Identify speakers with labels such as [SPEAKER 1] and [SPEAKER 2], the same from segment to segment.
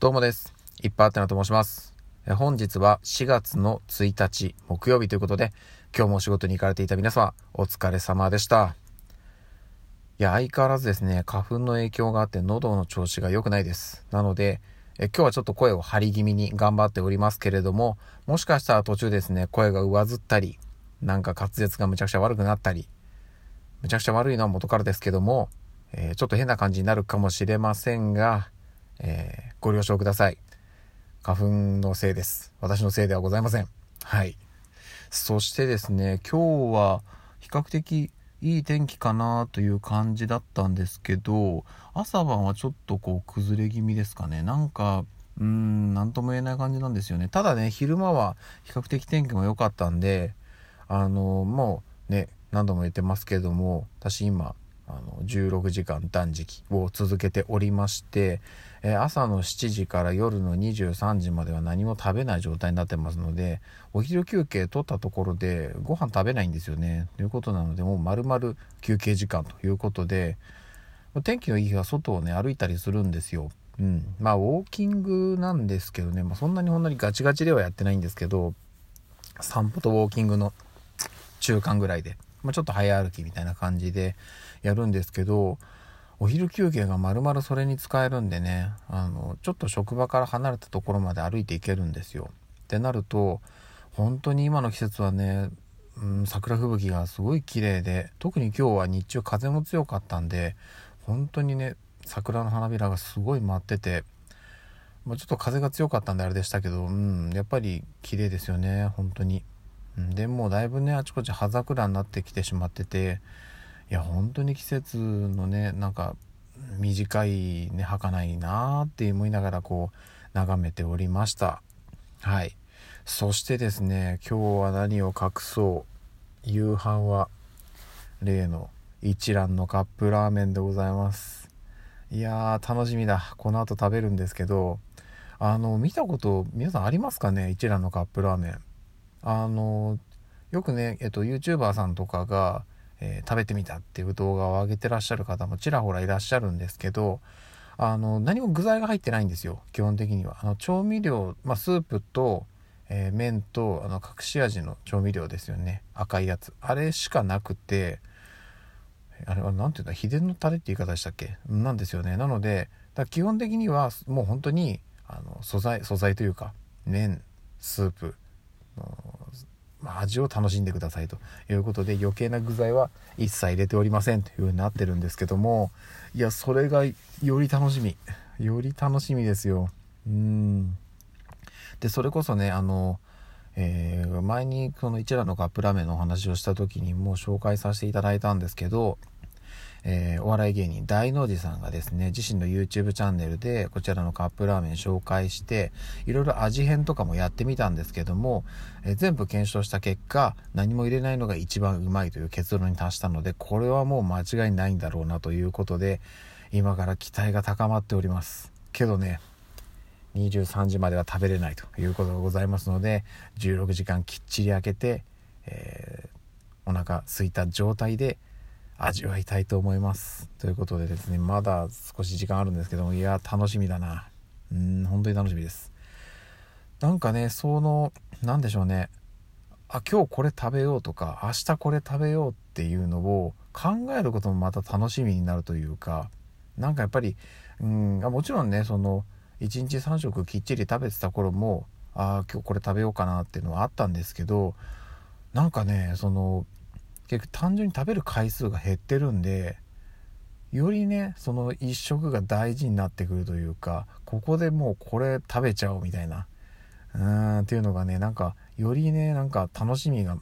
[SPEAKER 1] どうもです。いっぱいあてなと申します。本日は4月の1日木曜日ということで、今日もお仕事に行かれていた皆様、お疲れ様でした。いや、相変わらずですね、花粉の影響があって喉の調子が良くないです。なので、え今日はちょっと声を張り気味に頑張っておりますけれども、もしかしたら途中ですね、声が上ずったり、なんか滑舌がむちゃくちゃ悪くなったり、むちゃくちゃ悪いのは元からですけども、えーちょっと変な感じになるかもしれませんが、えーご了承ください。花粉のせいです。私のせいではございません。はい。そしてですね、今日は比較的いい天気かなという感じだったんですけど、朝晩はちょっとこう崩れ気味ですかね。なんか、うーん、なんとも言えない感じなんですよね。ただね、昼間は比較的天気も良かったんで、あの、もうね、何度も言ってますけども、私今、あの16時間断食を続けておりまして、え朝の7時から夜の23時までは何も食べない状態になってますのでお昼休憩取ったところでご飯食べないんですよねということなのでもう丸々休憩時間ということで天気のいい日は外をね歩いたりするんですよ。うん、まあウォーキングなんですけどね、まあ、そんなにほんなにガチガチではやってないんですけど散歩とウォーキングの中間ぐらいで、まあ、ちょっと早歩きみたいな感じでやるんですけどお昼休憩が丸々それに使えるんでねあのちょっと職場から離れたところまで歩いていけるんですよ。ってなると本当に今の季節はね、うん、桜吹雪がすごい綺麗で特に今日は日中風も強かったんで本当にね桜の花びらがすごい舞ってて。まあちょっと風が強かったんであれでしたけど、うん、やっぱり綺麗ですよね本当に。でもだいぶねあちこち葉桜になってきてしまってていや本当に季節のねなんか短いね儚いなーって思いながらこう眺めておりました。はい。そしてですね今日は何を隠そう。夕飯は例の一蘭のカップラーメンでございます。いやー楽しみだ。この後食べるんですけどあの見たこと皆さんありますかね？一蘭のカップラーメン。あのよくね、えっと、YouTuber さんとかが、えー食べてみたっていう動画を上げてらっしゃる方もちらほらいらっしゃるんですけどあの何も具材が入ってないんですよ基本的には。あの調味料、まあ、スープと、えー麺とあの隠し味の調味料ですよね。赤いやつ。あれしかなくてあれは何て言うんだ秘伝のタレって言い方でしたっけ？なんですよね。なのでだ基本的にはもう本当にあの素材素材というか麺スープ味を楽しんでくださいということで余計な具材は一切入れておりませんという風になってるんですけどもいやそれがより楽しみ。より楽しみですよ。うん。でそれこそねあの、えー前にその一蘭のカップラーメンのお話をした時にもう紹介させていただいたんですけどえーお笑い芸人大の字さんがですね自身の YouTube チャンネルでこちらのカップラーメン紹介していろいろ味変とかもやってみたんですけども、えー全部検証した結果何も入れないのが一番うまいという結論に達したのでこれはもう間違いないんだろうなということで今から期待が高まっております。けどね23時までは食べれないということがございますので16時間きっちり空けて、えーお腹空いた状態で味わいたいと思います。ということでですねまだ少し時間あるんですけどもいや楽しみだな。うん本当に楽しみです。なんかねその何でしょうね。あ今日これ食べようとか明日これ食べようっていうのを考えることもまた楽しみになるというかなんかやっぱりうんあもちろんねその1日3食きっちり食べてた頃もあ今日これ食べようかなっていうのはあったんですけどなんかねその結局単純に食べる回数が減ってるんでよりねその一食が大事になってくるというかここでもうこれ食べちゃおうみたいなうーんっていうのがねなんかよりねなんか楽しみが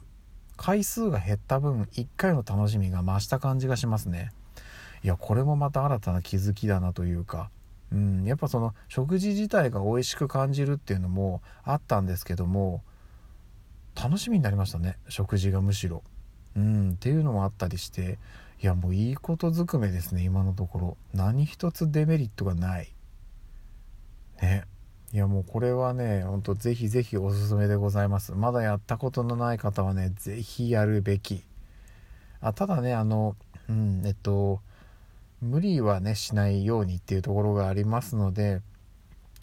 [SPEAKER 1] 回数が減った分1回の楽しみが増した感じがしますね。いやこれもまた新たな気づきだなというかうんやっぱその食事自体が美味しく感じるっていうのもあったんですけども楽しみになりましたね食事がむしろ。うんっていうのもあったりしていやもういいことずくめですね今のところ。何一つデメリットがない。ね。いやもうこれはねほんとぜひぜひおすすめでございます。まだやったことのない方はねぜひやるべき。あただねあのうんえっと無理はねしないようにっていうところがありますので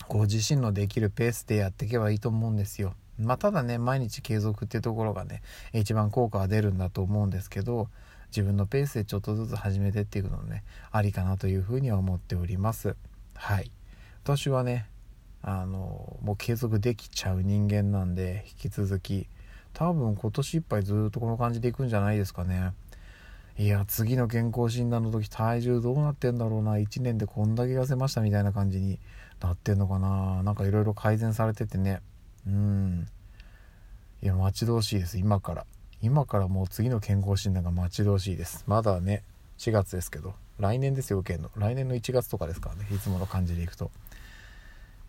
[SPEAKER 1] ご自身のできるペースでやっていけばいいと思うんですよ。まあ、ただね毎日継続っていうところがね一番効果は出るんだと思うんですけど自分のペースでちょっとずつ始めてっていくのねありかなというふうには思っております。はい。私はねあのもう継続できちゃう人間なんで引き続き多分今年いっぱいずっとこの感じでいくんじゃないですかね。いや次の健康診断の時体重どうなってんだろうな1年でこんだけ痩せましたみたいな感じになってんのかな。なんかいろいろ改善されててね。うん。いや待ち遠しいです。今から。今からもう次の健康診断が待ち遠しいです。まだね4月ですけど。来年ですよ受けんの。来年の1月とかですからね。いつもの感じでいくと。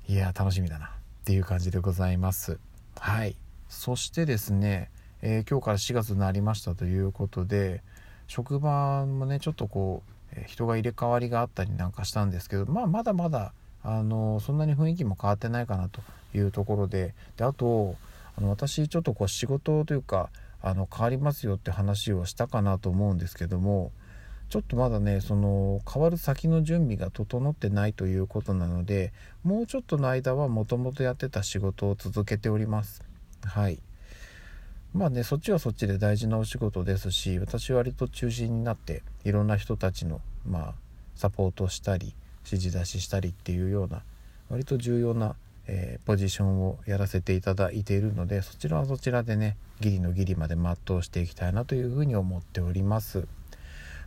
[SPEAKER 1] いや楽しみだな。っていう感じでございます。はい。そしてですね、えー、今日から4月になりましたということで職場もねちょっとこう、え、人が入れ替わりがあったりなんかしたんですけどまあまだまだあのそんなに雰囲気も変わってないかなというところで。であとあの私ちょっとこう仕事というかあの変わりますよって話をしたかなと思うんですけどもちょっとまだねその変わる先の準備が整ってないということなのでもうちょっとの間はもともとやってた仕事を続けております。はい。まあねそっちはそっちで大事なお仕事ですし私割と中心になっていろんな人たちのまあサポートしたり指示出ししたりっていうような割と重要なえー、ポジションをやらせていただいているのでそちらはそちらでねギリのギリまで全うしていきたいなというふうに思っております。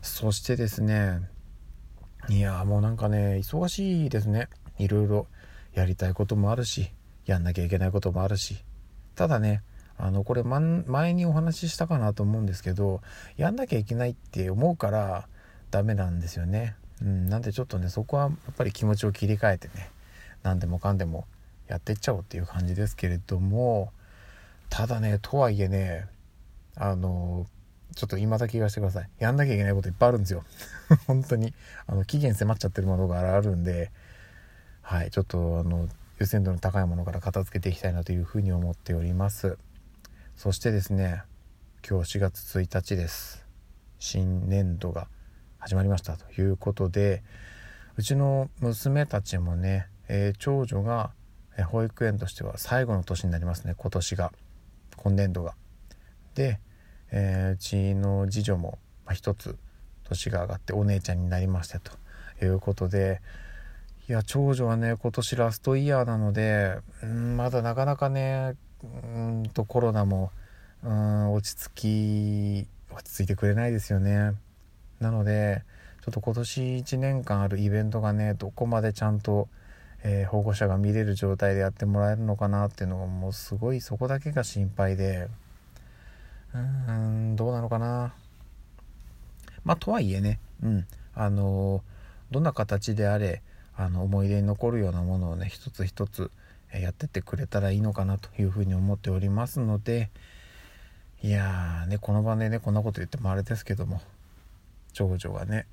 [SPEAKER 1] そしてですねいやもうなんかね忙しいですね。いろいろやりたいこともあるしやんなきゃいけないこともあるし。ただねあのこれ前にお話ししたかなと思うんですけどやんなきゃいけないって思うからダメなんですよね、うん、なんでちょっとねそこはやっぱり気持ちを切り替えてね何でもかんでもやっていっちゃおうっていう感じですけれどもただねとはいえねあのちょっと今だけ言わせてください。やんなきゃいけないこといっぱいあるんですよ。本当に。あの期限迫っちゃってるものがあるんではいちょっとあの優先度の高いものから片付けていきたいなというふうに思っております。そしてですね今日4月1日です。新年度が始まりましたということでうちの娘たちもね、えー、長女が保育園としては最後の年になりますね今年が今年度が。で、えー、うちの次女も、まあ、一つ年が上がってお姉ちゃんになりましたということでいや長女はね今年ラストイヤーなのでんまだなかなかねうんとコロナもうん落ち着き落ち着いてくれないですよね。なのでちょっと今年1年間あるイベントがねどこまでちゃんとえー、保護者が見れる状態でやってもらえるのかなっていうのがもうすごいそこだけが心配で。うーんどうなのかな。まあとはいえねうん。あのー、どんな形であれあの思い出に残るようなものをね一つ一つやってってくれたらいいのかなというふうに思っておりますのでいやーねこの場でねこんなこと言ってもあれですけども長女がね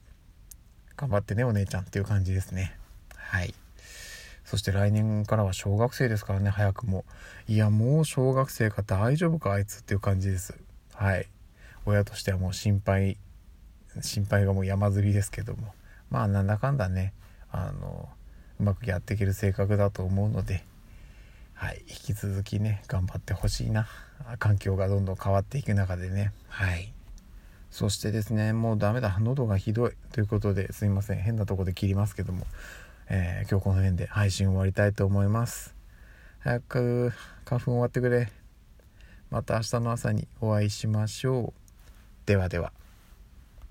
[SPEAKER 1] 頑張ってねお姉ちゃんっていう感じですね。はい。そして来年からは小学生ですからね早くも。いやもう小学生か大丈夫かあいつっていう感じです。はい。親としてはもう心配心配がもう山積みですけども。まあなんだかんだねあのうまくやっていける性格だと思うのではい。引き続きね頑張ってほしいな。環境がどんどん変わっていく中でね。はい。そしてですねもうダメだ。喉がひどい。ということですいません。変なとこで切りますけども。えー、今日この辺で配信終わりたいと思います。早く花粉終わってくれ。また明日の朝にお会いしましょう。ではでは。